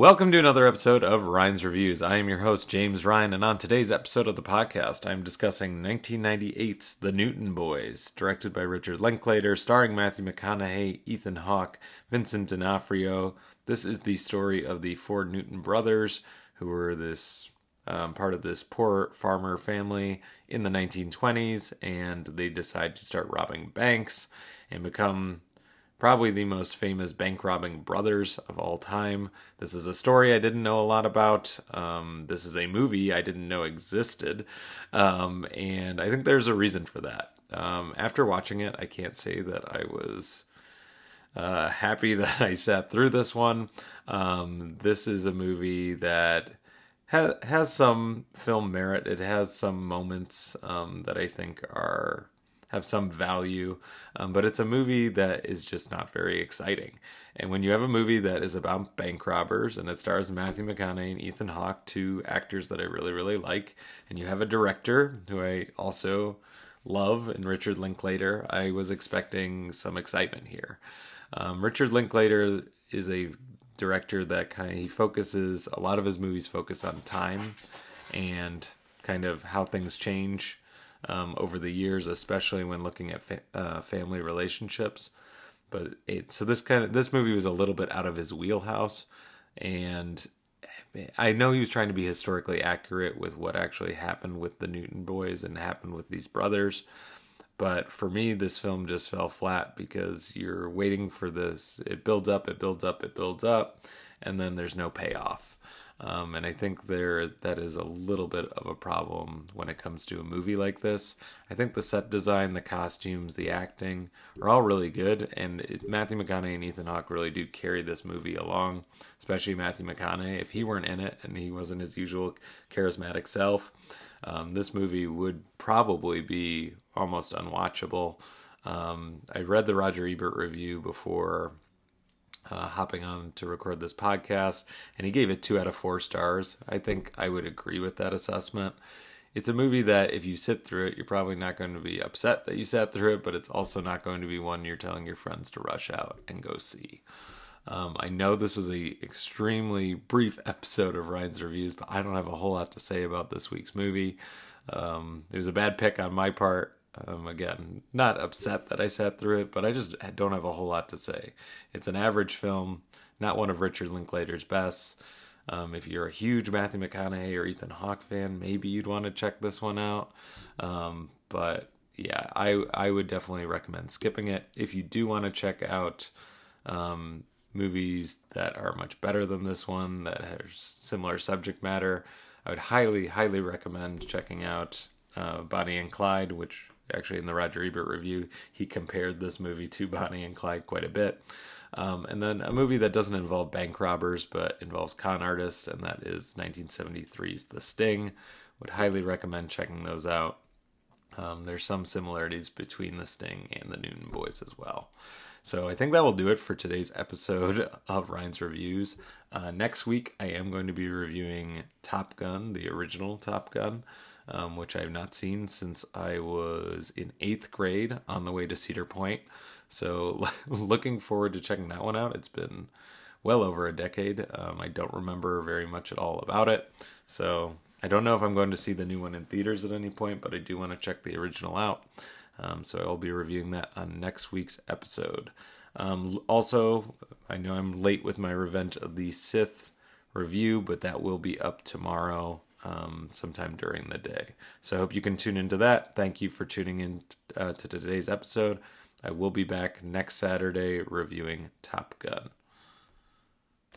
Welcome to another episode of Ryan's Reviews. I am your host, James Ryan, and on today's episode of the podcast, I'm discussing 1998's The Newton Boys, directed by Richard Linklater, starring Matthew McConaughey, Ethan Hawke, Vincent D'Onofrio. This is the story of the four Newton brothers, who were this um, part of this poor farmer family in the 1920s, and they decide to start robbing banks and become probably the most famous bank robbing brothers of all time. This is a story I didn't know a lot about. Um, this is a movie I didn't know existed. Um, and I think there's a reason for that. Um, after watching it, I can't say that I was uh, happy that I sat through this one. Um, this is a movie that has has some film merit. It has some moments um, that I think are have some value, um, but it's a movie that is just not very exciting. And when you have a movie that is about bank robbers and it stars Matthew McConaughey and Ethan Hawke, two actors that I really, really like, and you have a director who I also love and Richard Linklater, I was expecting some excitement here. Um, Richard Linklater is a director that kind of he focuses a lot of his movies focus on time and kind of how things change um, over the years, especially when looking at fa- uh, family relationships. But it, so this kind of this movie was a little bit out of his wheelhouse, and I know he was trying to be historically accurate with what actually happened with the Newton boys and happened with these brothers. But for me, this film just fell flat because you're waiting for this. It builds up, it builds up, it builds up, and then there's no payoff. Um, and I think there that is a little bit of a problem when it comes to a movie like this. I think the set design, the costumes, the acting are all really good, and it, Matthew McConaughey and Ethan Hawke really do carry this movie along. Especially Matthew McConaughey. If he weren't in it and he wasn't his usual charismatic self, um, this movie would probably be almost unwatchable. Um, I read the Roger Ebert review before uh, hopping on to record this podcast, and he gave it two out of four stars. I think I would agree with that assessment. It's a movie that if you sit through it, you're probably not going to be upset that you sat through it, but it's also not going to be one you're telling your friends to rush out and go see. Um, I know this is a extremely brief episode of Ryan's reviews, but I don't have a whole lot to say about this week's movie. Um, it was a bad pick on my part. Um, again, not upset that I sat through it, but I just don't have a whole lot to say. It's an average film, not one of Richard Linklater's best. Um, if you're a huge Matthew McConaughey or Ethan Hawke fan, maybe you'd want to check this one out. Um, but yeah, I I would definitely recommend skipping it. If you do want to check out um, movies that are much better than this one, that has similar subject matter, I would highly highly recommend checking out uh, Bonnie and Clyde, which actually in the Roger Ebert review, he compared this movie to Bonnie and Clyde quite a bit. Um, and then a movie that doesn't involve bank robbers but involves con artists, and that is 1973's The Sting. Would highly recommend checking those out. Um, there's some similarities between The Sting and the Newton Boys as well. So I think that will do it for today's episode of Ryan's Reviews. Uh, next week, I am going to be reviewing Top Gun, the original Top Gun um, which I have not seen since I was in eighth grade on the way to Cedar Point. So, looking forward to checking that one out. It's been well over a decade. Um, I don't remember very much at all about it. So, I don't know if I'm going to see the new one in theaters at any point, but I do want to check the original out. Um, so, I'll be reviewing that on next week's episode. Um, also, I know I'm late with my Revenge of the Sith review, but that will be up tomorrow um, sometime during the day. So I hope you can tune into that. Thank you for tuning in uh, to today's episode. I will be back next Saturday reviewing Top Gun.